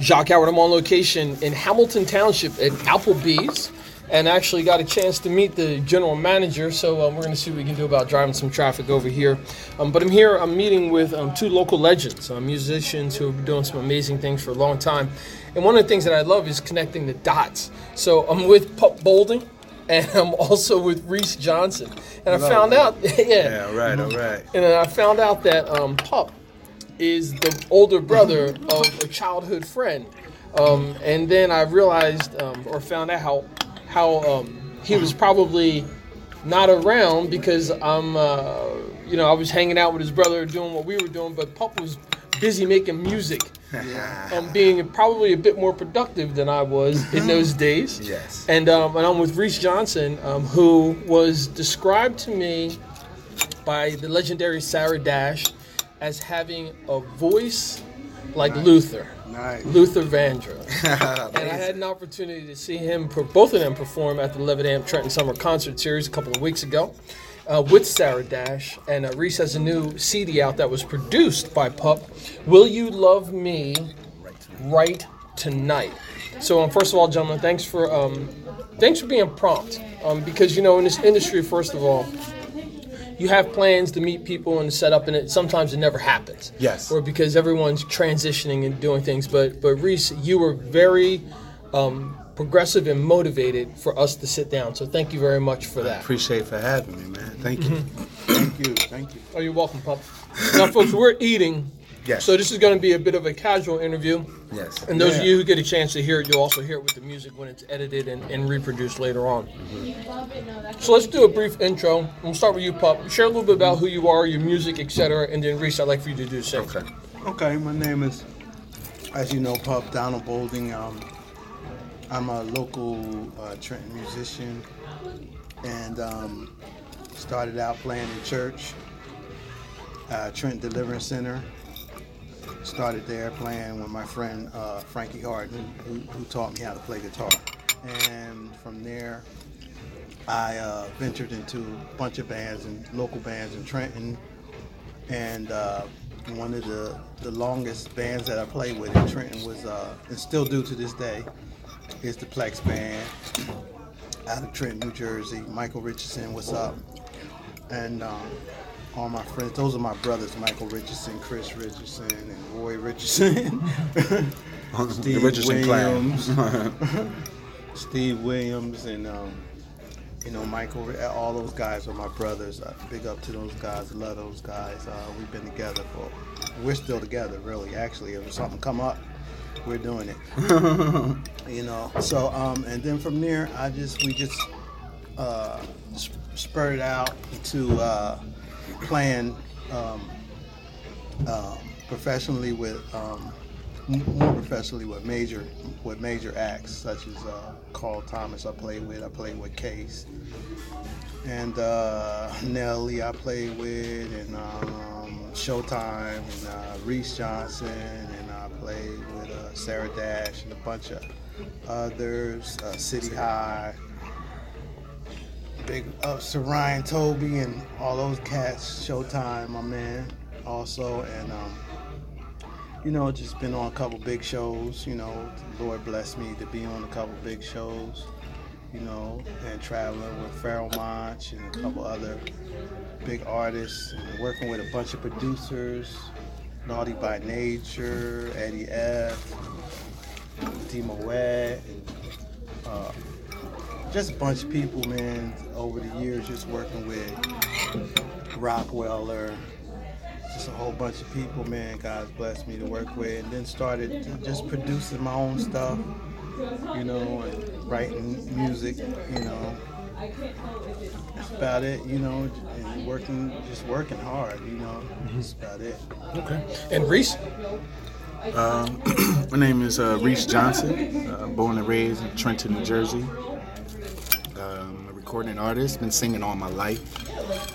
Jacque Howard. I'm on location in Hamilton Township at Applebee's and actually got a chance to meet the general manager. So um, we're going to see what we can do about driving some traffic over here. Um, but I'm here, I'm meeting with um, two local legends, uh, musicians who have been doing some amazing things for a long time. And one of the things that I love is connecting the dots. So I'm with Pup Bolding. And I'm also with Reese Johnson, and I found out, yeah, Yeah, all right, all right. and I found out that um, Pup is the older brother of a childhood friend. Um, and then I realized um, or found out how how um, he was probably not around because I'm uh, you know I was hanging out with his brother doing what we were doing, but Pup was busy making music, um, being probably a bit more productive than I was in those days. Yes. And um, and I'm with Reese Johnson, um, who was described to me by the legendary Sarah Dash as having a voice like Luther, Nice. Luther Vandross. and I had an opportunity to see him, both of them perform at the Levitt Amp Trenton Summer Concert Series a couple of weeks ago uh, with Sarah Dash. And uh, Reese has a new CD out that was produced by Pup. Will You Love Me Right Tonight? So, um, first of all, gentlemen, thanks for um, thanks for being prompt. Um, because you know, in this industry, first of all, you have plans to meet people and set up, and it sometimes it never happens. Yes. Or because everyone's transitioning and doing things. But but Reese, you were very um, progressive and motivated for us to sit down. So thank you very much for that. Appreciate for having me, man. Thank you. Thank you. Thank you. Oh, you're welcome, pup. Now, folks, we're eating. Yes. So this is going to be a bit of a casual interview. Yes. And those of you who get a chance to hear it, you'll also hear it with the music when it's edited and, and reproduced later on. So let's do a brief intro. We'll start with you, Pup. Share a little bit about who you are, your music, etc. And then Reese, I'd like for you to do the same. Okay. Okay, my name is, as you know, Pup Donald Bolding. Um, I'm a local uh, Trenton musician, and um, started out playing in church, uh, Trenton Deliverance Center. Started there playing with my friend uh, Frankie Harden, who, who taught me how to play guitar. And from there, I uh, ventured into a bunch of bands and local bands in Trenton. And uh, one of the, the longest bands that I played with in Trenton was, uh, and still do to this day, is the Plex Band out of Trenton, New Jersey. Michael Richardson, what's up? And um, all my friends, those are my brothers, Michael Richardson, Chris Richardson, and Roy Richardson. the Richardson Williams. Steve Williams and um, you know Michael. All those guys are my brothers. Uh, big up to those guys. Love those guys. Uh, we've been together for. We're still together, really. Actually, if something come up, we're doing it. you know. So um, and then from there, I just we just uh, sp- spurred out to uh, playing um, um, professionally with um, more professionally with major with major acts such as uh, Carl Thomas I played with I played with Case. And uh, Nelly I played with and um, Showtime and uh, Reese Johnson and I played with uh, Sarah Dash and a bunch of others uh, City. High big ups to Ryan Toby and all those cats, Showtime, my man, also, and um, you know, just been on a couple big shows. You know, Lord blessed me to be on a couple big shows. You know, and traveling with Pharoahe Monch and a couple other big artists, and working with a bunch of producers, Naughty by Nature, Eddie F, Timo Wet, and uh, just a bunch of people, man, over the years, just working with Rockwilder, just a whole bunch of people, man. God's blessed me to work with, and then started just producing my own stuff, you know, and writing music, you know. That's about it, you know, and working, just working hard, you know. That's about it. Okay. And Reese? Um, my name is uh, Reese Johnson, uh, born and raised in Trenton, New Jersey. Recording artist, been singing all my life.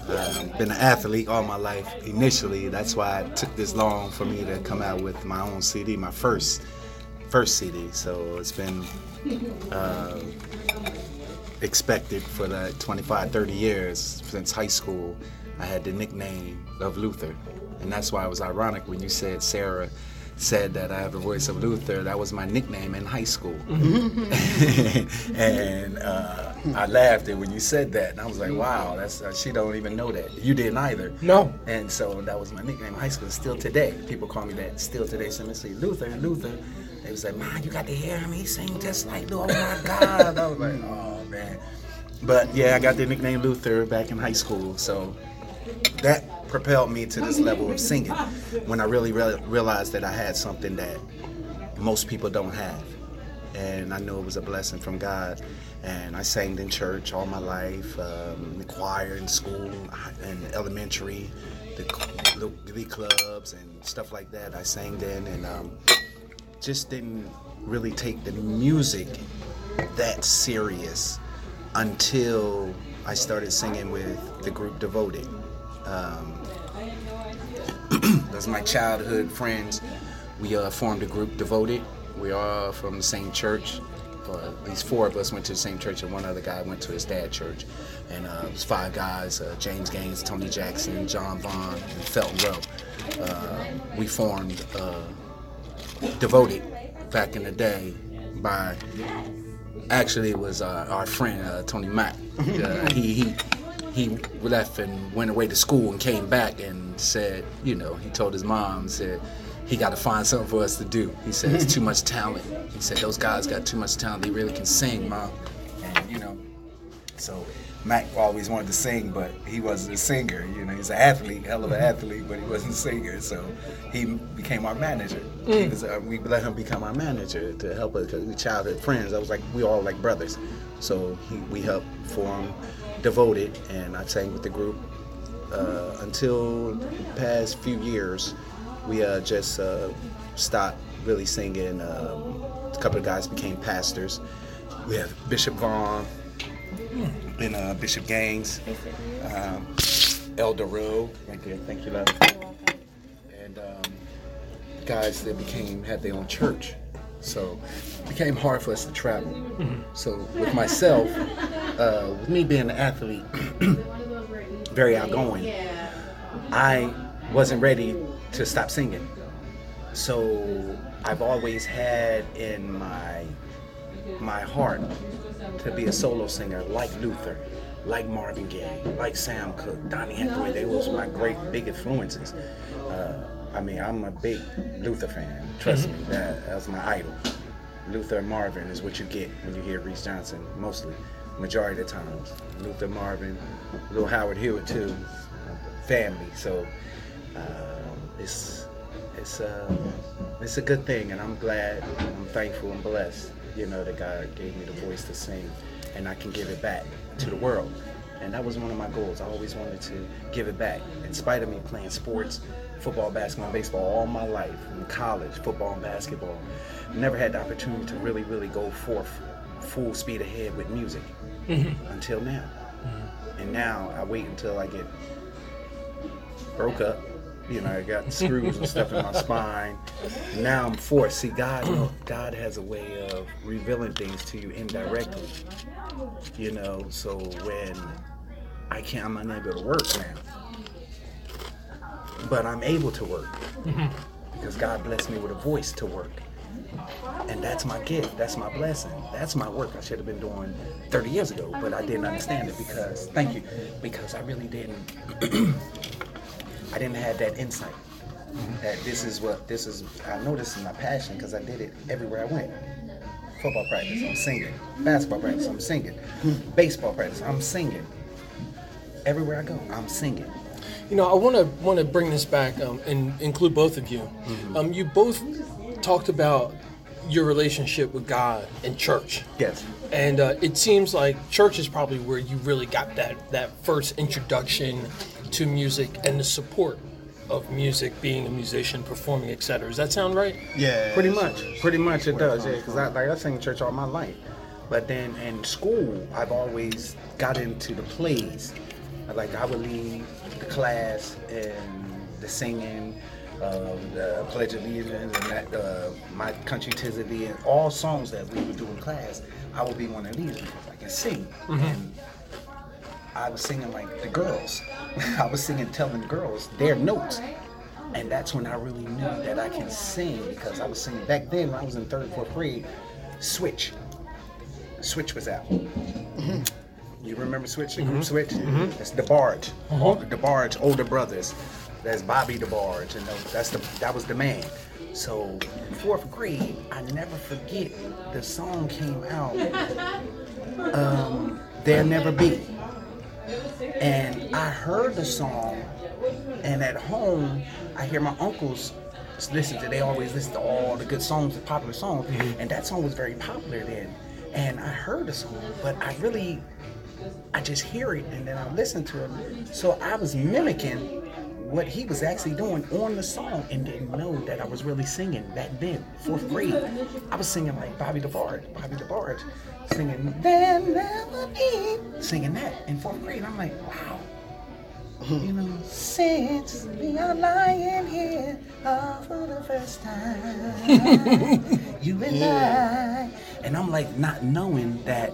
Um, been an athlete all my life initially. That's why it took this long for me to come out with my own CD, my first first CD. So it's been uh, expected for like 25, 30 years since high school. I had the nickname of Luther, and that's why it was ironic when you said Sarah said that I have the voice of Luther. That was my nickname in high school. and uh, I laughed at when you said that, and I was like, "Wow, that's uh, she don't even know that. You didn't either." No. And so that was my nickname in high school. Still today, people call me that. Still today, so they say Luther, Luther. They was like, "Man, you got to hear him. He sing just like Luther. Oh my God!" I was like, "Oh man." But yeah, I got the nickname Luther back in high school, so that propelled me to this level of singing when I really re- realized that I had something that most people don't have. And I knew it was a blessing from God. And I sang in church all my life, um, the choir in school and elementary, the, the clubs and stuff like that. I sang in and um, just didn't really take the music that serious until I started singing with the group Devoted. Um, those my childhood friends. We uh, formed a group Devoted. We are from the same church. Uh, at least four of us went to the same church, and one other guy went to his dad's church. And uh, it was five guys: uh, James Gaines, Tony Jackson, John Vaughn, and Felton Rowe. Uh, we formed uh, Devoted back in the day by actually it was uh, our friend Tony Mack. He he he left and went away to school and came back and said, you know, he told his mom said he got to find something for us to do. He said it's too much talent. He said those guys got too much talent. They really can sing, mom. And you know, so Mac always wanted to sing, but he wasn't a singer. You know, he's an athlete, hell of an athlete, but he wasn't a singer. So he became our manager. He was, uh, we let him become our manager to help us because we childhood friends. I was like, we all like brothers. So he, we helped form Devoted, and I sang with the group uh, until the past few years. We uh, just uh, stopped really singing. Um, a couple of guys became pastors. We have Bishop Vaughn and uh, Bishop Gaines, um, Elder Rowe, right there. Thank you, love. And um, guys that became had their own church, so it became hard for us to travel. So with myself, uh, with me being an athlete, very outgoing, I wasn't ready to stop singing. So I've always had in my my heart to be a solo singer like Luther, like Marvin Gaye, like Sam Cooke, Donny Hathaway. They was my great big influences. Uh, I mean, I'm a big Luther fan. Trust me, that, that was my idol. Luther and Marvin is what you get when you hear Reese Johnson, mostly, majority of the times. Luther, Marvin, little Howard Hewett too, family. So uh, it's it's uh, it's a good thing, and I'm glad, I'm thankful, and blessed. You know that God gave me the voice to sing, and I can give it back to the world. And that was one of my goals. I always wanted to give it back, in spite of me playing sports, football, basketball, baseball all my life, in college, football and basketball. Never had the opportunity to really, really go forth full speed ahead with music mm-hmm. until now. Mm-hmm. And now I wait until I get broke up. You know, I got screws and stuff in my spine. Now I'm forced. See, God, God has a way of revealing things to you indirectly. You know, so when I can't, I'm unable to work now, but I'm able to work mm-hmm. because God blessed me with a voice to work. And that's my gift. That's my blessing. That's my work. I should have been doing 30 years ago, but I didn't understand it because, thank you, because I really didn't, I didn't have that insight. That this is what, this is, I know this is my passion because I did it everywhere I went. Football practice, I'm singing. Basketball practice, I'm singing. Baseball practice, I'm singing. Everywhere I go, I'm singing. You know, I want to want to bring this back um, and include both of you. Um, you both talked about your relationship with God and church. Yes. And uh, it seems like church is probably where you really got that that first introduction to music and the support of music, being a musician, performing, etc. Does that sound right? Yeah. Pretty much, pretty much it does. Yeah, because I like I sang in church all my life, but then in school I've always got into the plays. Like I would lead the class and the singing, um, the Pledge of Allegiance, and that uh, my country tis of thee, and all songs that we would do in class. I would be one of these because I can sing. Mm-hmm. And I was singing like the girls. I was singing, telling the girls their notes. And that's when I really knew that I can sing because I was singing back then when I was in third, fourth grade. Switch, Switch was out. Mm-hmm. You remember Switch, the group mm-hmm. Switch? That's DeBarge, all the DeBarge older brothers. That's Bobby DeBarge, and that's the that was the man. So fourth grade, I never forget the song came out. Um, There'll never be. And I heard the song, and at home, I hear my uncles listen to. They always listen to all the good songs, the popular songs, and that song was very popular then. And I heard the song, but I really, I just hear it, and then I listen to it. So I was mimicking what he was actually doing on the song, and didn't know that I was really singing back then, fourth grade. I was singing like Bobby DeBarge, Bobby DeBarge, singing "There'll Never Be," singing that in fourth grade. I'm like, wow. Hmm. You know, since we are lying here all for the first time, you and I, and I'm like not knowing that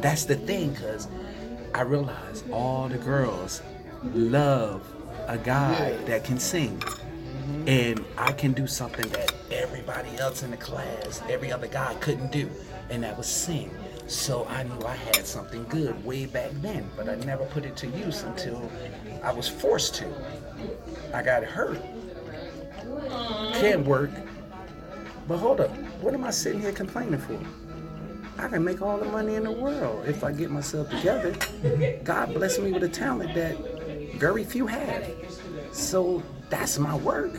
that's the thing, cause I realize all the girls love a guy that can sing, and I can do something that everybody else in the class, every other guy couldn't do, and that was sing. So I knew I had something good way back then, but I never put it to use until I was forced to. I got hurt. Can't work. But hold up, what am I sitting here complaining for? I can make all the money in the world if I get myself together. God bless me with a talent that very few have. So that's my work.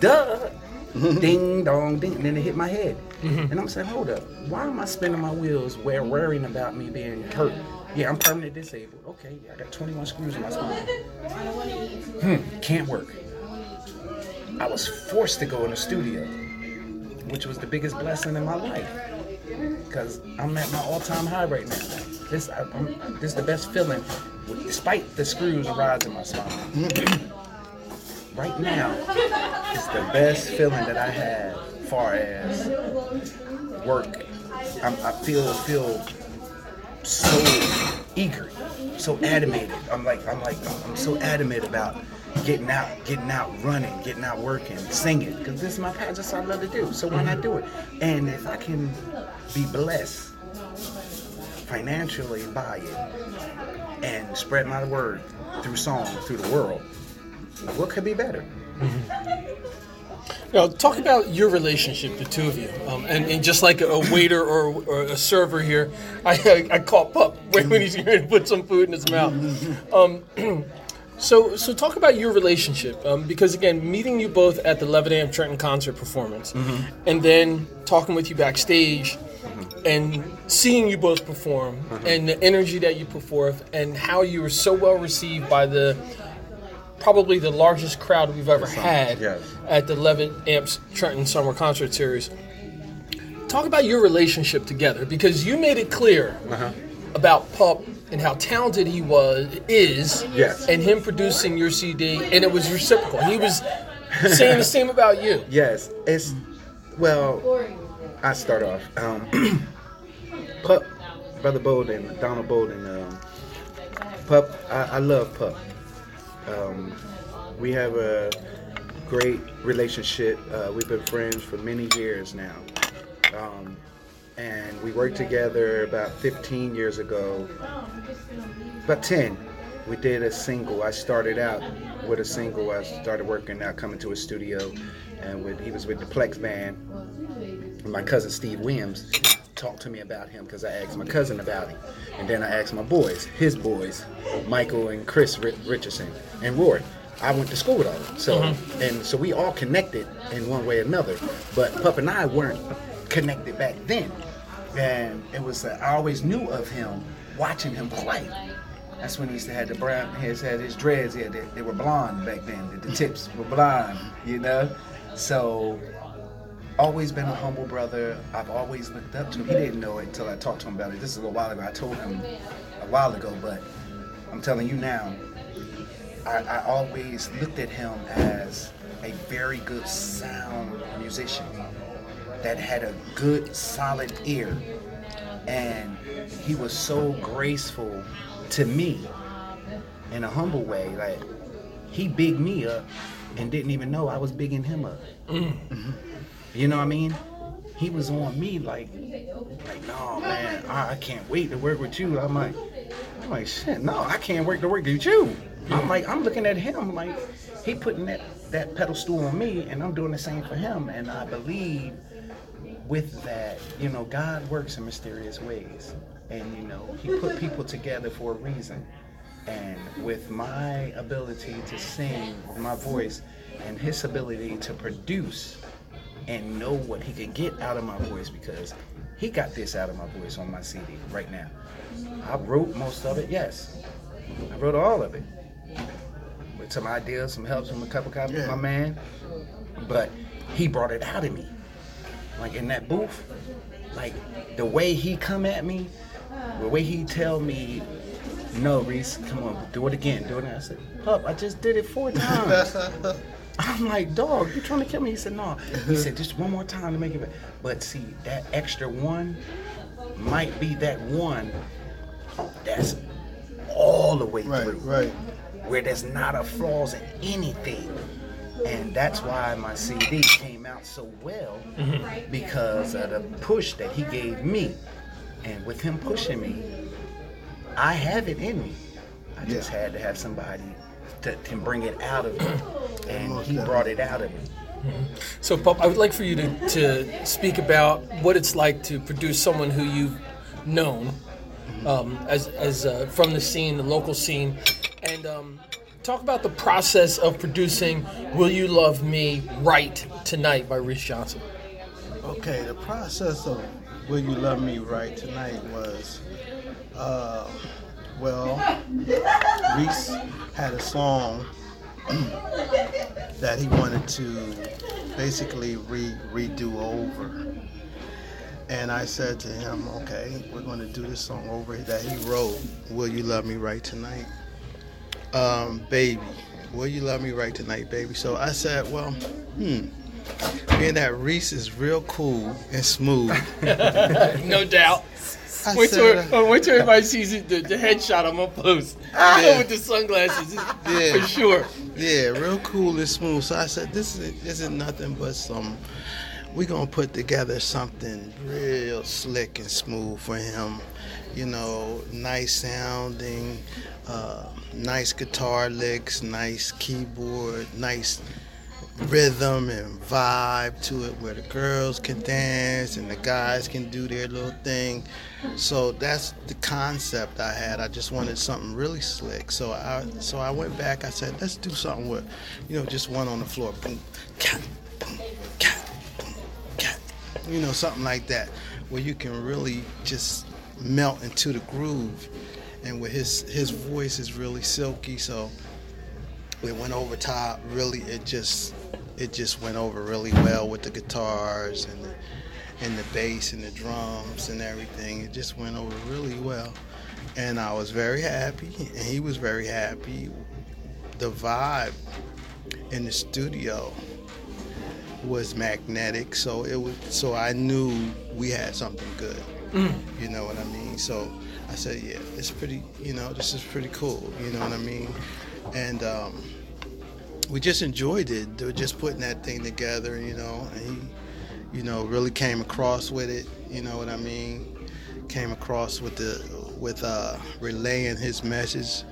Duh. ding dong ding. And then it hit my head. And I'm saying, hold up, why am I spinning my wheels where worrying about me being hurt? Yeah, I'm permanently disabled. Okay, I got 21 screws in my spine. Hmm, can't work. I was forced to go in the studio, which was the biggest blessing in my life. Because I'm at my all-time high right now. This, I, this is the best feeling, despite the screws rods in my spine. right now, it's the best feeling that I have, far as work. I'm, I feel feel so eager, so animated. I'm like I'm like I'm so adamant about getting out, getting out, running, getting out, working, singing, because this is my passion. I love to do. So why not do it? And if I can be blessed financially buy it and spread my word through song through the world, what could be better? Now, talk about your relationship, the two of you, um, and, and just like a waiter or, or a server here, I, I, I caught Pup right when he's going to put some food in his mouth. Um, so, so talk about your relationship, um, because again, meeting you both at the Levitt Trenton concert performance, and then talking with you backstage, and seeing you both perform, and the energy that you put forth, and how you were so well received by the probably the largest crowd we've ever had yes. at the Levitt Amps Trenton Summer Concert Series. Talk about your relationship together because you made it clear Uh-huh. about Pup and how talented he was is, Yes. and him producing your CD, and it was reciprocal. He was saying the same about you. Yes, it's well. I start off. Um, Pup, brother Bolden, Donald Bolden. Um, Pup, I, I love Pup. Um, we have a great relationship. Uh, we've been friends for many years now. Um, and we worked together about 15 years ago. About 10. We did a single. I started out with a single. I started working out, coming to a studio, and with, he was with the Plex Band. My cousin Steve Williams talked to me about him because I asked my cousin about him, and then I asked my boys, his boys, Michael and Chris Ri- Richardson and Roy. I went to school with all of them, so and so we all connected in one way or another. But Pup and I weren't connected back then, and it was uh, I always knew of him watching him play. That's when he used to have the brown hairs, had his dreads. Yeah, they, they were blonde back then. The, the tips were blonde, you know. So always been a humble brother. I've always looked up to him. He didn't know it until I talked to him about it. This is a little while ago. I told him a while ago, but I'm telling you now. I, I always looked at him as a very good sound musician that had a good, solid ear, and he was so graceful to me in a humble way. Like he bigged me up and didn't even know I was bigging him up. Mm. Mm-hmm. You know what I mean? He was on me like, like, no man, I, I can't wait to work with you. I'm like, I'm like, shit, no, I can't wait to work with you. I'm like, I'm looking at him like he putting that that pedestal on me, and I'm doing the same for him. And I believe with that, you know, God works in mysterious ways, and you know, He put people together for a reason. And with my ability to sing, my voice, and His ability to produce, and know what He could get out of my voice, because He got this out of my voice on my CD right now. I wrote most of it, yes. I wrote all of it. With some ideas, some help from a couple copies, Yeah. my man. But he brought it out of me. Like in that booth, like the way he come at me, the way he tell me, no, Reese, come on, do it again, do it again. I said, Pup, I just did it four times. I'm like, dog, you trying to kill me? He said, no. He said, just one more time to make it better. But see, that extra one might be that one that's all the way Right, through. right. Where there's not a flaws in anything. And that's why my CD came out so well mm-hmm. because of the push that he gave me. And with him pushing me, I have it in me. I just Yeah. had to have somebody that can bring it out of me. And he brought it out of me. So, Pop, I would like for you to, to speak about what it's like to produce someone who you've known um, as, as uh, from the scene, the local scene, and um, talk about the process of producing "Will You Love Me Right Tonight" by Reese Johnson. Okay, the process of Will You Love Me Right Tonight was, uh, well, Reese had a song that he wanted to basically re- redo over. And I said to him, okay, we're going to do this song over that he wrote, Will You Love Me Right Tonight? Um, baby, Will You Love Me Right Tonight, baby? So I said, well, hmm, being that Reese is real cool and smooth. No doubt. I Wait till, uh, wait till everybody sees it, the, the headshot I'm gonna post. Yeah. with the sunglasses, Yeah. for sure. Yeah, real cool and smooth. So I said, this is isn't nothing but some. We gonna put together something real slick and smooth for him. You know, nice sounding, uh, nice guitar licks, nice keyboard, nice rhythm and vibe to it where the girls can dance and the guys can do their little thing. So that's the concept I had. I just wanted something really slick. So I so I went back. I said, let's do something with, you know, just one on the floor. Boom, cat, boom, cat, boom, cat. You know, something like that, where you can really just melt into the groove. And with his his voice is really silky, so it went over top. Really, it just it just went over really well with the guitars and the and the bass and the drums and everything. It just went over really well, and I was very happy, and he was very happy. The vibe in the studio was magnetic, so it was so I knew we had something good. You know what I mean? So I said, yeah, it's pretty. You know, this is pretty cool. You know what I mean? And um, we just enjoyed it. They were just putting that thing together, you know, and he, you know, really came across with it. You know what I mean? Came across with the with uh, relaying his message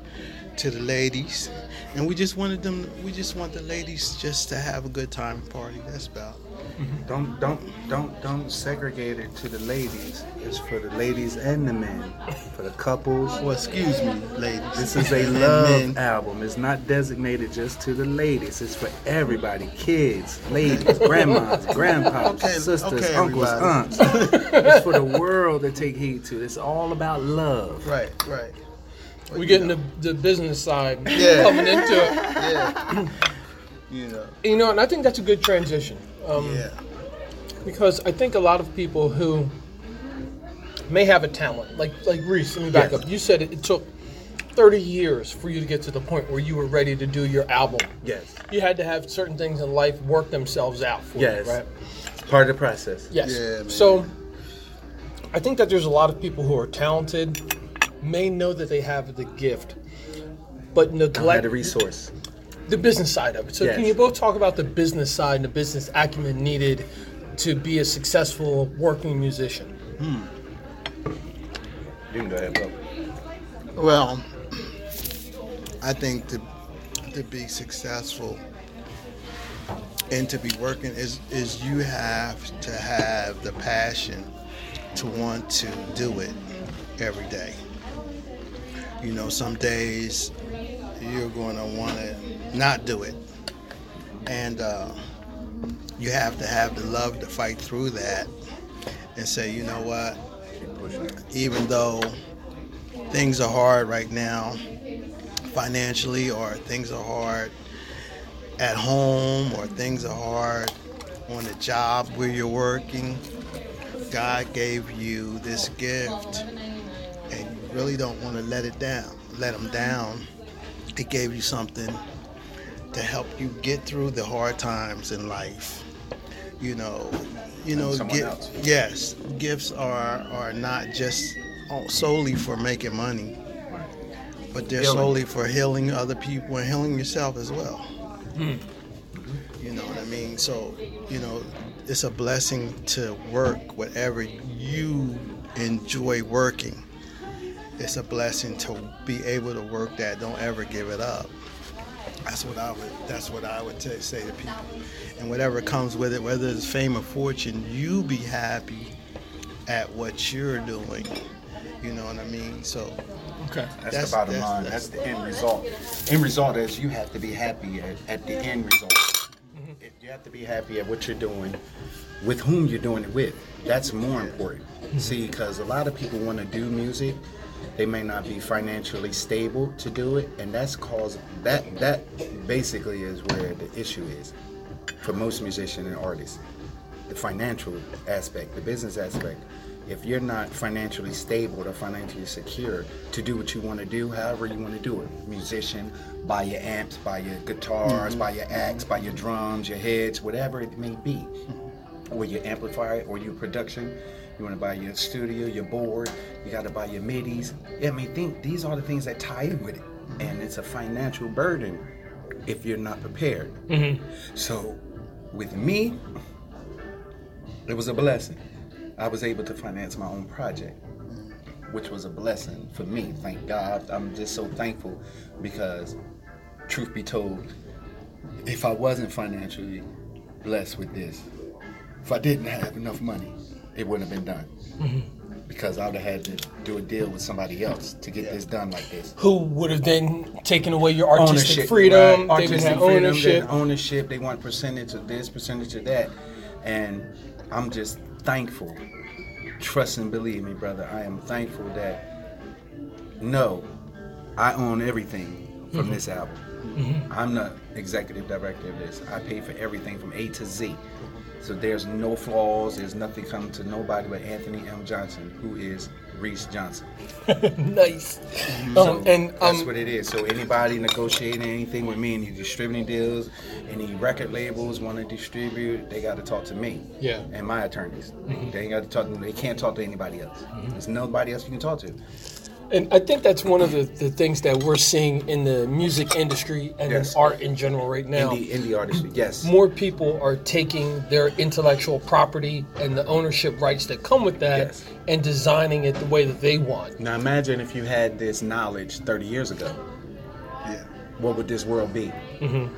to the ladies, and we just wanted them. We just want the ladies just to have a good time party. That's about. Mm-hmm. Don't don't don't don't segregate it to the ladies. It's for the ladies and the men, for the couples. Well, excuse me, ladies. This is a love album. It's not designated just to the ladies. It's for everybody. Kids, ladies, grandmas, grandpas, Okay, sisters, okay, uncles, everybody. aunts. it's for the world to take heed to. It's all about love. Right, right. We're getting the, the business side Yeah. coming into it. Yeah. You know. You know, and I think that's a good transition. Um, Yeah. because I think a lot of people who may have a talent, like like Reese. Let me back Yes. up. You said it, it took 30 years for you to get to the point where you were ready to do your album. Yes. You had to have certain things in life work themselves out for Yes. you, right? It's part of the process. Yes. Yeah, man. So I think that there's a lot of people who are talented, may know that they have the gift, but neglect the resource. The business side of it. So, Yes. can you both talk about the business side and the business acumen needed to be a successful working musician? Hmm. You can go ahead, bro. Well, I think to to be successful and to be working is is you have to have the passion to want to do it every day. You know, some days you're going to want to not do it, and uh, you have to have the love to fight through that and say, you know what, even though things are hard right now financially or things are hard at home or things are hard on the job where you're working god gave you this gift and you really don't want to let it down let them down. He gave you something to help you get through the hard times in life. You know you know someone gi- else. yes gifts are are not just solely for making money but they're Healing. solely for healing other people and healing yourself as well. Hmm. You know what i mean? So you know it's a blessing to work whatever you enjoy working. It's a blessing to be able to work that. Don't ever give it up that's what I would. That's what I would t- say to people. And whatever comes with it, whether it's fame or fortune, you be happy at what you're doing. You know what I mean? So Okay. That's, That's- the bottom that's- line. that's- That's, the end result. End result is you have to be happy at, at the end result. It- You have to be happy at what you're doing, with whom you're doing it with. That's more important. See, because a lot of people want to do music, they may not be financially stable to do it, and that's cause that that basically is where the issue is for most musicians and artists. The financial aspect, the business aspect. If you're not financially stable or financially secure to do what you want to do, however you want to do it, musician, buy your amps, buy your guitars, mm-hmm. buy your acts, buy your drums, your heads, whatever it may be, or your amplifier or your production. You want to buy your studio, your board. You got to buy your midis. I mean, think these are the things that tie in with it, and it's a financial burden if you're not prepared. Mm-hmm. So, with me, it was a blessing. I was able to finance my own project, which was a blessing for me. Thank God. I'm just so thankful because, truth be told, if I wasn't financially blessed with this, if I didn't have enough money, it wouldn't have been done. Mm-hmm. Because I would have had to do a deal with somebody else to get this done like this. Who would have then taken away your artistic freedom? right. Artistic have freedom, ownership. then ownership. They want percentage of this, percentage of that, and I'm just thankful. Trust and believe me, brother. I am thankful that no, I own everything from mm-hmm. this album. Mm-hmm. I'm the executive director of this. I pay for everything from A to Z. So there's no flaws. There's nothing coming to nobody but Anthony M. Johnson, who is Reese Johnson. nice. So Um, and that's um, what it is. So anybody negotiating anything with me, any distributing deals, any record labels want to distribute, they got to talk to me. Yeah. Mm-hmm. And my attorneys. They ain't got to talk. They can't talk to anybody else. There's nobody else you can talk to. And I think that's one of the, the things that we're seeing in the music industry and Yes. in art in general right now. Indie indie artistry. Yes. More people are taking their intellectual property and the ownership rights that come with that Yes. and designing it the way that they want. Now imagine if you had this knowledge 30 years ago. yeah. What would this world be? Mm-hmm.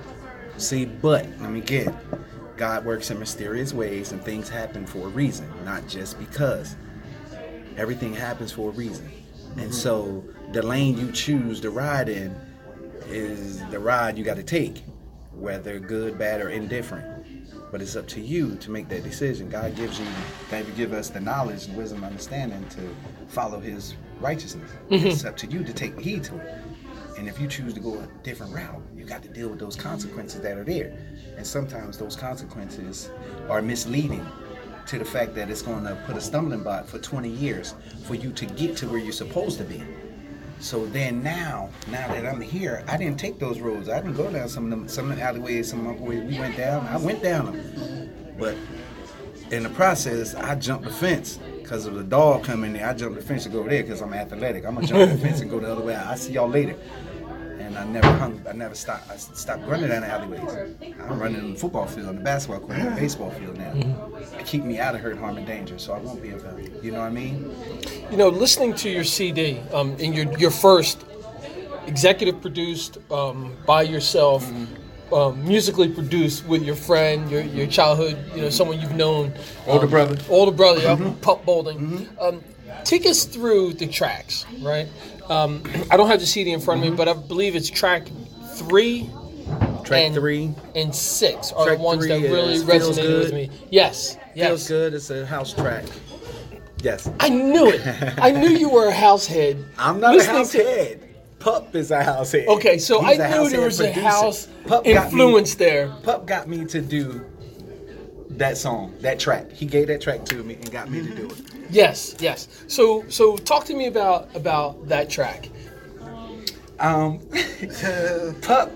See, but let me get. God works in mysterious ways and things happen for a reason, not just because. Everything happens for a reason. And so the lane you choose to ride in is the ride you got to take, whether good, bad, or indifferent. But it's up to you to make that decision. God gives you, God give us the knowledge, wisdom, understanding to follow His righteousness. Mm-hmm. It's up to you to take heed to it. And if you choose to go a different route, you got to deal with those consequences that are there. And sometimes those consequences are misleading to the fact that it's going to put a stumbling block for 20 years for you to get to where you're supposed to be. So then now, now that I'm here, I didn't take those roads. I didn't go down some of them, some of the alleyways. Some of my boys, we went down. I went down them, but in the process, I jumped the fence because of the dog coming there. I jumped the fence to go there because I'm athletic. I'm gonna jump the fence and go the other way. I'll see y'all later. And and I never hung. I never stopped. I stopped running down the alleyways. I'm running on the football field, on the basketball court, on the baseball field now. Mm-hmm. To keep me out of hurt, harm, and danger, so I won't be a it. You know what I mean? You know, listening to your CD, um, in your your first executive produced um, by yourself, um, musically produced with your friend, your your childhood, you know, someone you've known, Older um, brother. older brother, yeah, Pup Bolding. Um, take us through the tracks, right? Um, I don't have the CD in front of me, but I believe it's track three Track and, three. and six are Track the ones that really resonated with me. Yes, yes. Feels good. It's a house track. Yes. I knew it. I knew you were a house head. I'm not Listening a house to- head. Pup is a house head. Okay, so He's I knew there was a house Pup got me- influence there. Pup got me to do that song, that track. He gave that track to me and got me to do it. Yes, yes. So, so talk to me about about that track. Um, Pup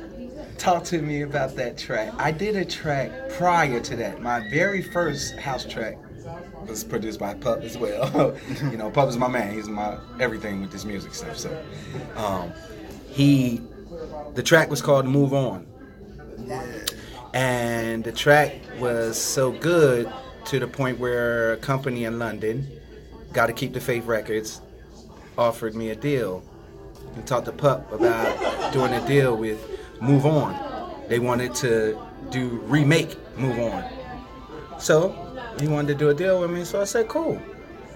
talked to me about that track. I did a track prior to that. My very first house track was produced by Pup as well. you know, Pup is my man. He's my everything with this music stuff. So, um, he, the track was called "Move On," and the track was so good to the point where a company in London, Got to Keep the Faith Records, offered me a deal and talked to Pup about doing a deal with Move On. They wanted to do remake Move On. So he wanted to do a deal with me, so I said, cool.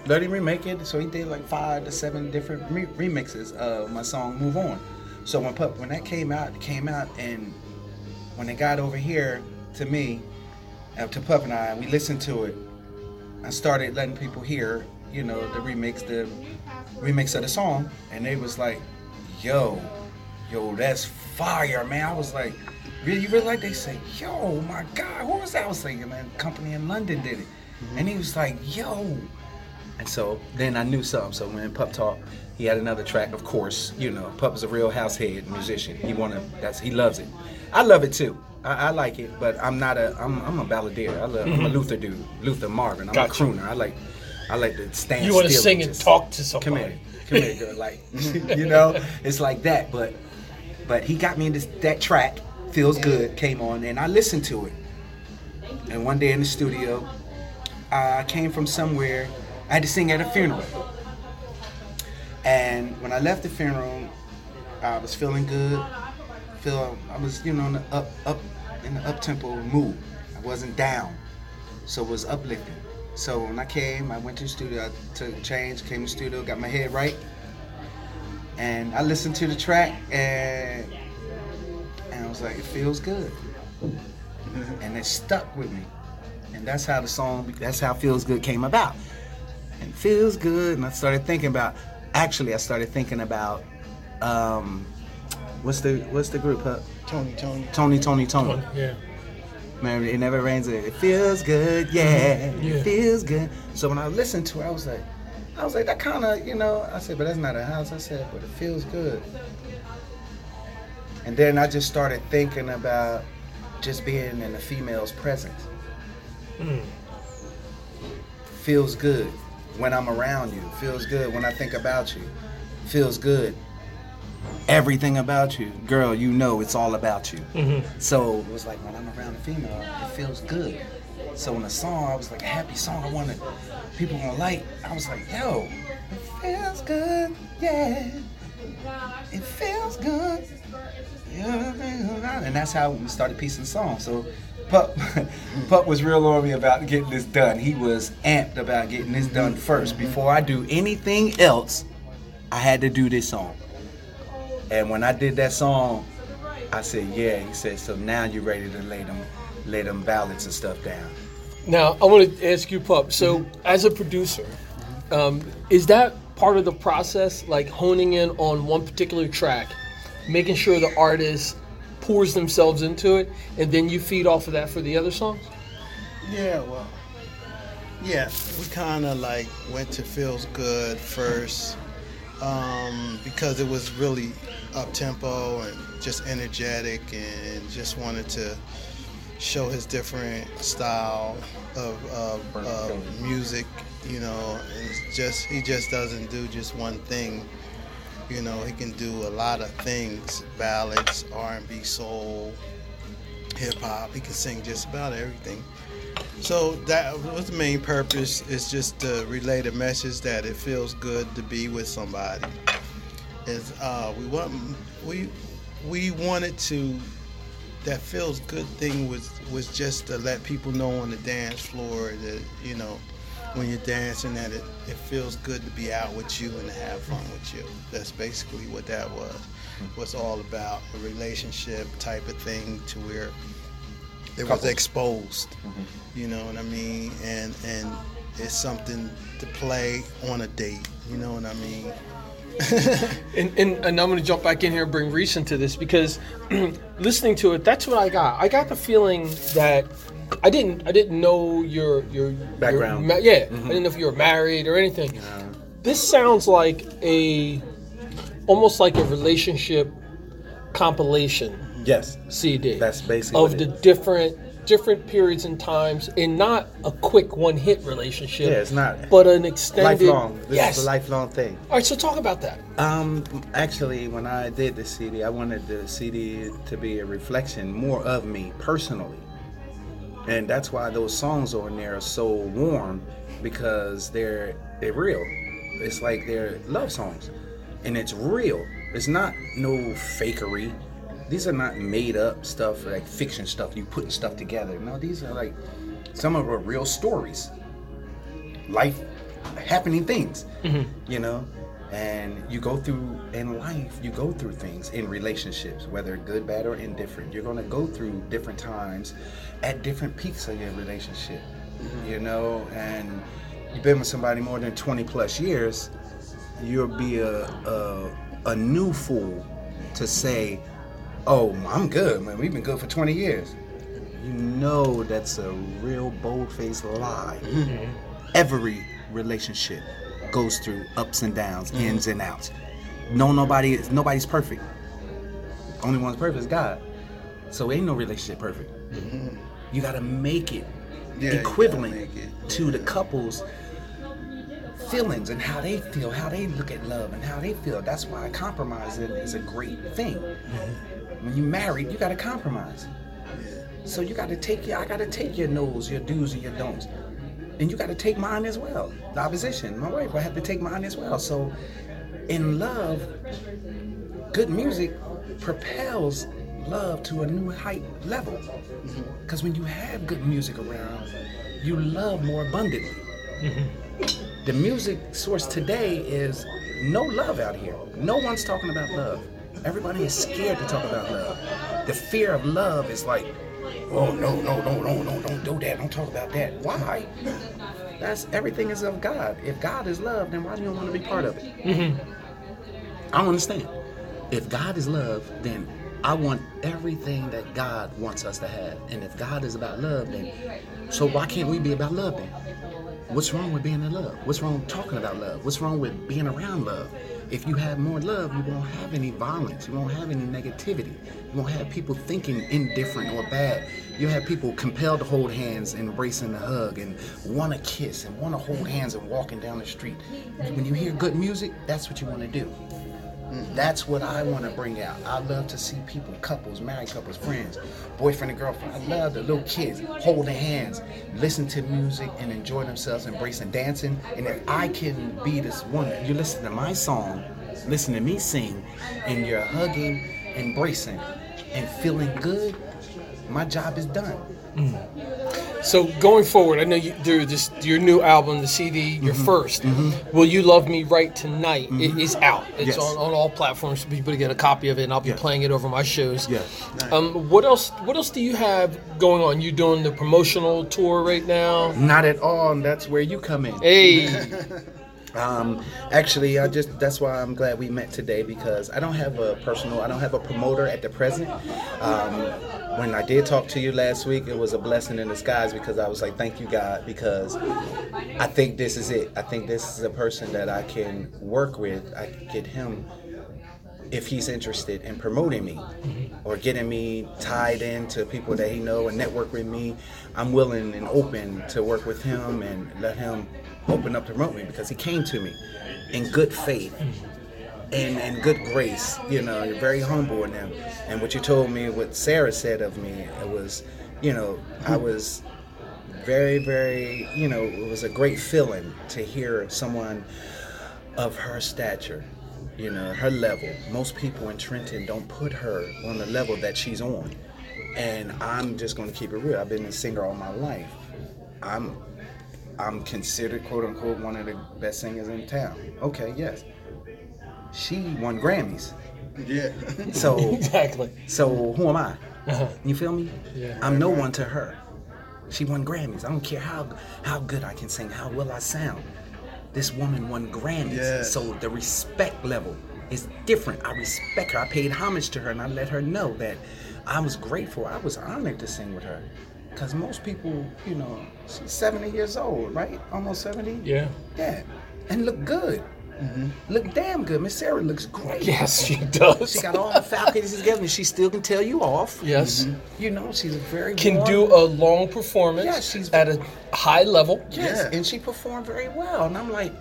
Let him remake it. So he did like five to seven different re- remixes of my song Move On. So when Pup, when that came out, it came out, and when it got over here to me, uh, to Pup and I, and we listened to it, I started letting people hear, you know, the remix, the remix of the song, and they was like, "Yo, yo, that's fire, man!" I was like, "Really, you really like?" They say, "Yo, my God, who was that?" I was like, "Man, company in London did it," and he was like, "Yo," and so then I knew something. So when Pup talked, he had another track. Of course, you know, Pup is a real house head musician. He wanna, that's he loves it. I love it too. I, I like it, but I'm not a. I'm, I'm a balladeer. I love. I'm a mm-hmm. Luther dude. Luther Marvin. I'm Gotcha. a crooner. I like. I like to stand. You want to sing and just- talk to somebody. Come here, come here, girl. Like, mm-hmm. you know, it's like that. But, but he got me into that track. Feels good. Came on, and I listened to it. And one day in the studio, I came from somewhere. I had to sing at a funeral. And when I left the funeral, I was feeling good. Feel I was, you know, in the up up in the up tempo mood. I wasn't down, so it was uplifting. So when I came, I went to the studio, I took a change, came to the studio, got my head right, and I listened to the track, and and I was like, it feels good, and it stuck with me, and that's how the song, that's how feels good came about, and feels good, and I started thinking about, actually, I started thinking about, um, what's the what's the group? Huh? Tony, Tony. Tony, Tony, Tony. Yeah. Man, it never rains. It feels good, yeah. Yeah. It feels good. So when I listened to it, I was like, I was like, that kind of, you know. I said, but that's not a house. I said, but it feels good. And then I just started thinking about just being in a female's presence. Hmm. Feels good when I'm around you. Feels good when I think about you. Feels good. Everything about you, girl, you know it's all about you. Mm-hmm. So it was like when I'm around a female, it feels good. So in a song, I was like a happy song. I wanted people gonna like. I was like, yo, it feels good, yeah. It feels good. Yeah, and that's how we started piecing songs. So Pup, Pup was real on me about getting this done. He was amped about getting this done 1st Before I do anything else, I had to do this song. And when I did that song, I said, yeah. He said, so now you're ready to lay them, lay them ballads and stuff down. Now I want to ask you, Pup. So, Mm-hmm. as a producer, um, is that part of the process, like honing in on one particular track, making sure the artist pours themselves into it, and then you feed off of that for the other songs? Yeah, well, yeah, we kind of like went to Feels Good first um, because it was really up tempo and just energetic and just wanted to show his different style of, of, of music, you know, and it's just he just doesn't do just one thing. You know, he can do a lot of things: ballads, R&B, soul, hip hop. He can sing just about everything. So that was the main purpose is just to relay the message that it feels good to be with somebody. Is uh, we want we we wanted to that feels good thing was was just to let people know on the dance floor that you know when you're dancing that it, it feels good to be out with you and to have fun with you. That's basically what that was. Was all about a relationship type of thing to where it was exposed. Mm-hmm. You know what I mean? And and it's something to play on a date. You know what I mean? And, and, and I'm going to jump back in here and bring Reese into this because listening to it, that's what I got. I got the feeling that I didn't I didn't know your your Background. Your, ma- yeah, I mm-hmm. didn't know if you were married or anything. This sounds like a almost like a relationship compilation Yes. CD. That's basically of the different different periods and times, and not a quick one hit relationship. Yeah, it's not. but an extended. Lifelong. This yes. is a lifelong thing. All right, so talk about that. Um, actually, when I did the CD, I wanted the CD to be a reflection more of me personally, and that's why those songs on there are so warm because they're they're real. It's like they're love songs, and it's real. It's not no fakery. These are not made up stuff like fiction stuff. You putting stuff together. No, these are like some of are real stories. Life happening things mm-hmm. you know? And you go through in life you go through things in relationships whether good bad or indifferent. You're going to go through different times at different peaks of your relationship mm-hmm. you know? And you've been with somebody more than 20 plus years you'll be a a, a new fool to say oh i'm good man we've been good for 20 years you know that's a real bold-faced lie mm-hmm. Mm-hmm. every relationship goes through ups and downs, mm-hmm. ins and outs. No, nobody, is nobody's perfect. Only one's perfect is God. So ain't no relationship perfect. You gotta make it Yeah, equivalent make it, to the couple's feelings and how they feel, how they look at love and how they feel. That's why compromising is a great thing. When you're married, you gotta compromise. So you got to take your, I got to take your no's, your do's, and your don'ts, and you got to take mine as well. The opposition, my wife, I have to take mine as well. So, in love, good music propels love to a new height level. Because when you have good music around, you love more abundantly. The music source today is no love out here. No one's talking about love. Everybody is scared to talk about love. The fear of love is like, oh no, no, no, no, no, don't do that. Don't talk about that. Why? That's everything is of God. If God is love, then why do you want to be part of it? Mm-hmm. I don't understand. If God is love, then I want everything that God wants us to have. And if God is about love, then so why can't we be about love then? What's wrong with being in love? What's wrong with talking about love? What's wrong with being around love? If you have more love, you won't have any violence. You won't have any negativity. You won't have people thinking indifferent or bad. You'll have people compelled to hold hands, embracing a hug, and want to kiss and want to hold hands and walking down the street. When you hear good music, that's what you want to do. Mm. That's what I want to bring out. I love to see people, couples, married couples, friends, boyfriend and girlfriend. I love the little kids holding hands, listen to music, and enjoy themselves, embracing dancing. And if I can be this one, you listen to my song, listen to me sing, and you're hugging, embracing, and feeling good, my job is done. Mm. So going forward, I know you do this. Your new album, the CD, your Mm-hmm. 1st "Will You Love Me Right Tonight" it is out. It's Yes. on, on all platforms for people to get a copy of it, and I'll be Yeah. playing it over my shows. Yeah. Um, what else? What else do you have going on? You doing the promotional tour right now? Not at all. And that's where you come in. Hey, Um, actually, I just that's why I'm glad we met today because I don't have a personal, I don't have a promoter at the present. Um, when I did talk to you last week, it was a blessing in disguise because I was like, thank you, God, because I think this is it. I think this is a person that I can work with. I can get him if he's interested in promoting me or getting me tied into people that he know and network with me, I'm willing and open to work with him and let him open up to promote me because he came to me in good faith and, and good grace. You know, you're very humble in them. And what you told me, what Sarah said of me, it was, you know, I was very, very, you know, it was a great feeling to hear someone of her stature, you know, her level. Most people in Trenton don't put her on the level that she's on. And I'm just going to keep it real. I've been a singer all my life. I'm I'm considered quote unquote one of the best singers in town. Okay, yes. She won Grammys. Yeah. So Exactly. so who am I? Uh-huh. You feel me? Yeah. I'm no one to her. She won Grammys. I don't care how how good I can sing, how well I sound. This woman won Grammys. Yes. So the respect level is different. I respect her. I paid homage to her and I let her know that I was grateful. I was honored to sing with her. Because most people, you know, she's 70 years old, right? Almost 70? Yeah. Yeah. And look good. Mm-hmm. Look damn good. Miss Sarah looks great. Yes, she does. She got all the faculties together and she still can tell you off. yes. Mm-hmm. You know, she's a very Can warm. do a long performance Yeah, she's- at a high level. Yes, Yeah. and she performed very well. And I'm like,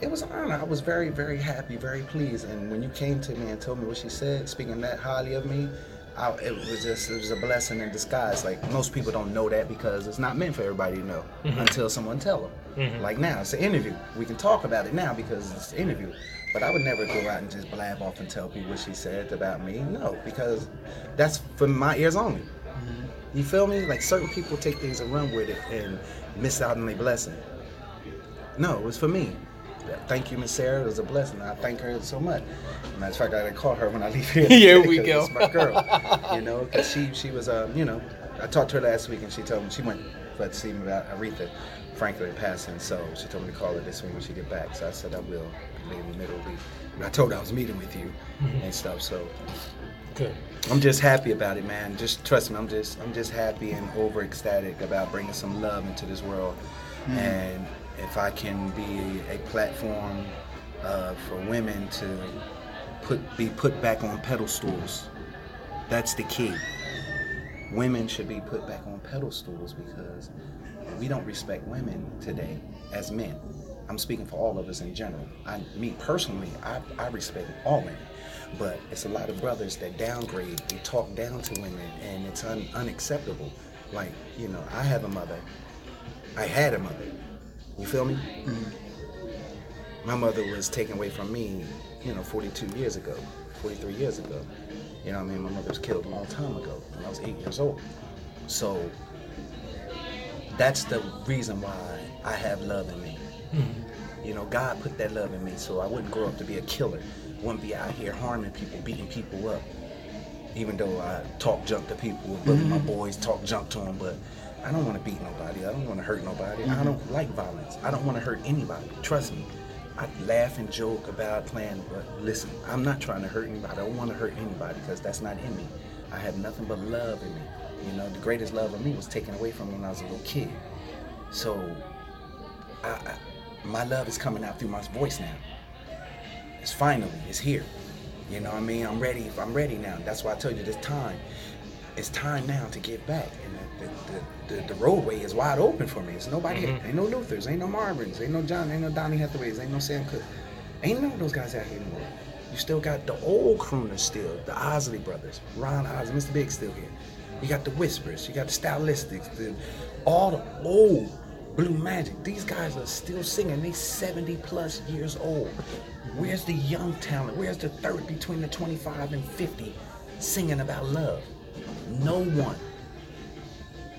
it was an honor. I was very, very happy, very pleased. And when you came to me and told me what she said, speaking that highly of me, I, it was just it was a blessing in disguise. Like most people don't know that because it's not meant for everybody to know mm-hmm. until someone tell them. Mm-hmm. Like now, it's an interview. We can talk about it now because it's an interview. But I would never go out and just blab off and tell people what she said about me. No, because that's for my ears only. Mm-hmm. You feel me? Like certain people take things and run with it and miss out on their blessing. No, it was for me. Thank you, Miss Sarah. It was a blessing. I thank her so much. Matter of fact, I gotta call her when I leave here. Here we go. It's my girl. you know, because she she was um you know I talked to her last week and she told me she went but to see me about Aretha Franklin passing. So she told me to call her this week when she get back. So I said I will maybe middle of the week. And I told her I was meeting with you and stuff. So Good. I'm just happy about it, man. Just trust me. I'm just I'm just happy and over ecstatic about bringing some love into this world. And if I can be a platform uh, for women to put be put back on pedestals, that's the key. Women should be put back on pedestals because we don't respect women today as men. I'm speaking for all of us in general. I, me personally, I, I respect all women, but it's a lot of brothers that downgrade, they talk down to women, and it's un, unacceptable. Like, you know, I have a mother. I had a mother. You feel me? Mm-hmm. My mother was taken away from me, you know, 42 years ago, 43 years ago. You know what I mean? My mother was killed a long time ago when I was eight years old. So that's the reason why I have love in me. Mm-hmm. You know, God put that love in me so I wouldn't grow up to be a killer. Wouldn't be out here harming people, beating people up. Even though I talk junk to people, but mm-hmm. my boys talk junk to them, but I don't want to beat nobody. I don't want to hurt nobody. I mm-hmm. don't like violence. I don't want to hurt anybody. Trust me. I laugh and joke about playing, but listen, I'm not trying to hurt anybody. I don't want to hurt anybody because that's not in me. I have nothing but love in me. You know, the greatest love of me was taken away from me when I was a little kid. So, I, I, my love is coming out through my voice now. It's finally, it's here. You know what I mean? I'm ready. I'm ready now. That's why I told you this time. It's time now to get back. And the, the, the, the roadway is wide open for me. It's nobody. Mm-hmm. Here. Ain't no Luthers. Ain't no Marvins. Ain't no John. Ain't no Donny Hathaways. Ain't no Sam Cooke. Ain't none of those guys out here anymore. You still got the old crooners still. The Isley brothers. Ron Isley. Mr. Big still here. You got the Whispers. You got the Stylistics. The, all the old Blue Magic. These guys are still singing. They 70 plus years old. Where's the young talent? Where's the third between the 25 and 50 singing about love? No one.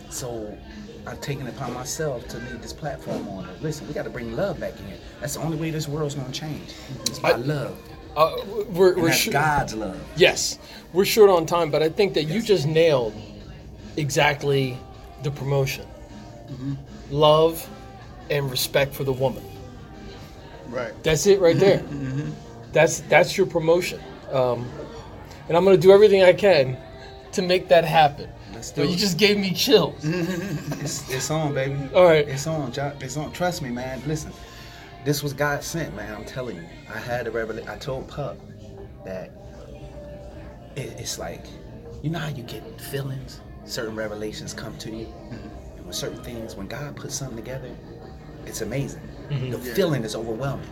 So I've taken it upon myself to lead this platform on. Listen, we got to bring love back in. That's the only way this world's going to change. It's by I- love. Uh, we're we're God's love. Yes, we're short on time, but I think that you just nailed exactly the promotion. Love and respect for the woman. Right. That's it right there. That's that's your promotion. Um, and I'm gonna do everything I can to make that happen. Let's do But you just gave me chills. It's, it's on, baby. All right. It's on, John. It's on. Trust me, man. Listen, this was God sent, man. I'm telling you. I had a revelation. I told Pup that it, it's like, you know how you get feelings? Certain revelations come to you. Mm-hmm. And when certain things, when God puts something together, it's amazing. Mm-hmm. The feeling is overwhelming.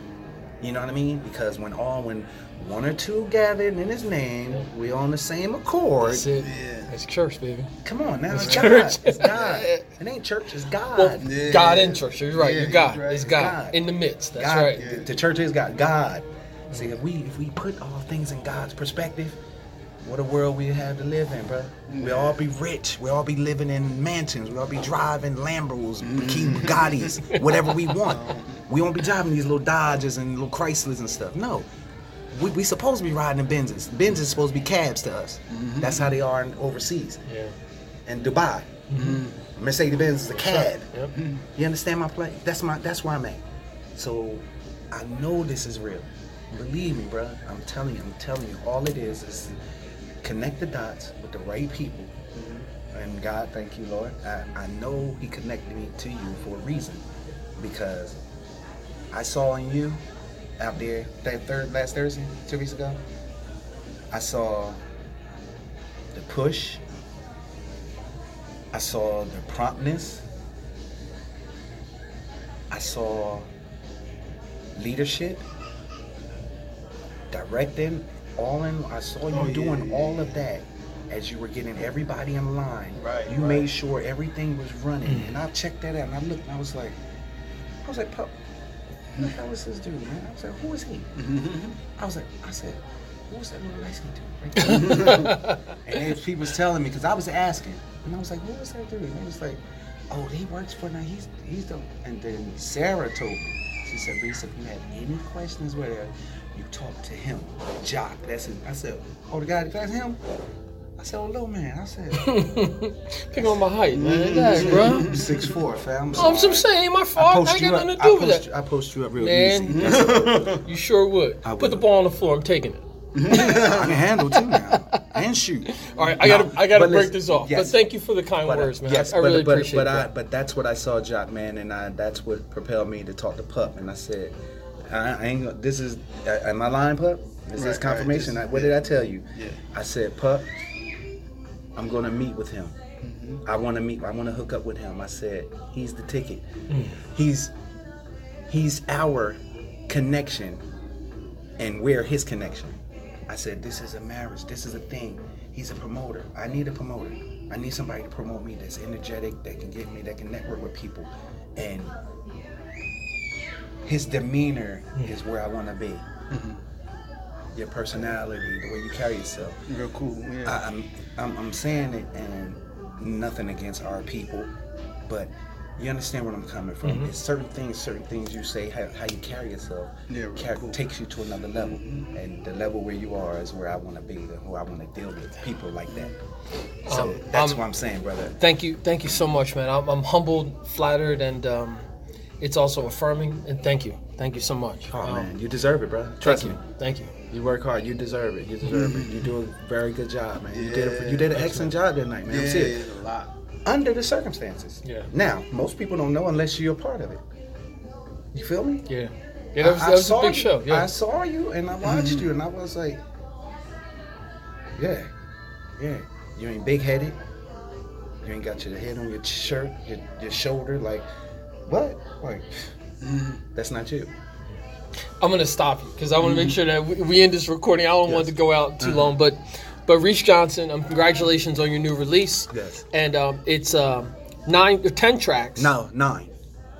You know what I mean? Because when all when one or two gathered in His name, we on the same accord. That's it. Yeah. It's church, baby. Come on now, it's It's God. church. It's God. It ain't church. It's God. Well, Yeah. God in church. You're right. Yeah, You're God. right. It's God. God. in the midst. That's God, right. The, the church is God. God. See, if we if we put all things in God's perspective, what a world we have to live in, bro. We all be rich. We all be living in mansions. We all be driving Lambos, Mm-hmm. Bugattis, whatever we want. We won't be driving these little Dodges and little Chryslers and stuff. No. We, we supposed to be riding in Benzes. Benzes is supposed to be cabs to us. That's how they are in overseas. Yeah. In Dubai. Mercedes Benz is a cab. Yep. You understand my play? That's my that's where I'm at. So I know this is real. Believe me, bro. I'm telling you, I'm telling you, all it is is connect the dots with the right people. Mm-hmm. And God, thank you, Lord. I, I know He connected me to you for a reason. Because I saw in you out there that third last Thursday, two weeks ago. I saw the push. I saw the promptness. I saw leadership, directing, all in. I saw you Oh, yeah, doing yeah, all yeah. of that as you were getting everybody in line. Right, You right. made sure everything was running, Mm. and I checked that out, and I looked, and I was like, I was like, Pup, who the hell is this dude, man? I was like, who is he? I was like, I said, who was that little light skinned dude? Right there? and then people was telling me because I was asking, and I was like, who was that dude? And he was like, oh, he works for now. He's he's the. And then Sarah told me, she said, Reese, if you have any questions with her, you talk to him, Jacque. That's his. I said, oh, the guy, that's him. I said, oh, little man. I said, Pick on my height, man. Mm-hmm. Dang, bro. Mm-hmm. six four, fam. Oh, I'm just saying, my fault. I, post ain't you got up. nothing to I do with post, that. I post you up real Man. easy. That's- mm-hmm. You sure would. I Put the ball on the floor. I'm taking it. I can handle too now and shoot. All right, I gotta, I gotta break this off. yes. but thank you for the kind But, uh, words, man. Yes, I, I but, really but, appreciate but I, but that's what I saw, Jacque, man, and I, that's what propelled me to talk to Pup. And I said, I, I ain't. gonna- This is. Am I lying, Pup? Is Right, this right, confirmation? this- I- what did I tell you? Yeah. I said, Pup, I'm gonna meet with him. Mm-hmm. I want to meet. I want to hook up with him. I said, he's the ticket. Mm. He's he's our connection, and we're his connection. I said, this is a marriage. This is a thing. He's a promoter. I need a promoter. I need somebody to promote me that's energetic, that can get me, that can network with people, and his demeanor is where I want to be. Your personality, the way you carry yourself. Real cool. Yeah. I, I'm, I'm I'm saying it and nothing against our people, but you understand where I'm coming from. It's certain things, certain things you say, how, how you carry yourself, Yeah, car- cool. takes you to another level, and the level where you are is where I want to be, and who I want to deal with, people like that. So Um, that's um, what I'm saying, brother. Thank you, thank you so much, man. I'm, I'm humbled, flattered, and um, it's also affirming. And thank you, thank you so much. Oh Um, man, you deserve it, bro. Trust thank me. you, thank you. You work hard. You deserve it. You deserve it. You do a very good job, man. You did a, you did an thanks, excellent job that night, man. I'm yeah, serious. it's a lot. Under the circumstances. Yeah. Now, most people don't know unless you're a part of it. You feel me? Yeah, yeah, that was, I- that I was a saw big you. show. Yeah, I saw you and I watched you and I was like, yeah, yeah. You ain't big headed. You ain't got your head on your shirt, your, your shoulder. Like, what? Like, that's not you. I'm gonna stop you because I want to make sure that we, we end this recording. I don't want to go out too long, but but Reese Johnson, um, congratulations on your new release. Yes. and um, it's um, nine or ten tracks. No, nine.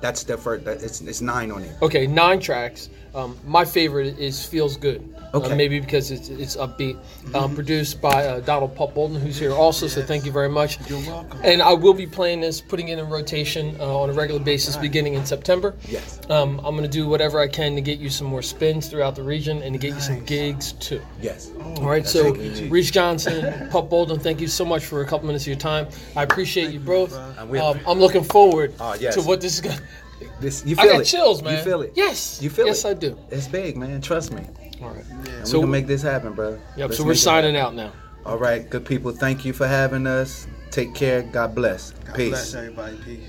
That's the first. That, it's it's nine on it. Okay, nine tracks. Um, my favorite is "Feels Good." Okay. Uh, maybe because it's it's upbeat. Um, produced by uh, Donald Pup Bolding, who's here also. So thank you very much. You're welcome. And I will be playing this, putting it in rotation uh, on a regular basis beginning in September. Yes. Um, I'm going to do whatever I can to get you some more spins throughout the region and to get you some gigs too. Yes. All right, so. Reese Johnson, Pup Bolding, thank you so much for a couple minutes of your time. I appreciate you both. We- Um, I'm looking forward Oh, yes. to what this is going to This you feel I got it. chills, man. You feel it. Yes. You feel yes, it. Yes, I do. It's big, man. Trust me. All right. And So- we can make this happen, bro. Yep. Let's so we're make it signing out now. All right, good people. Thank you for having us. Take care. God bless. God Peace. bless everybody. Peace.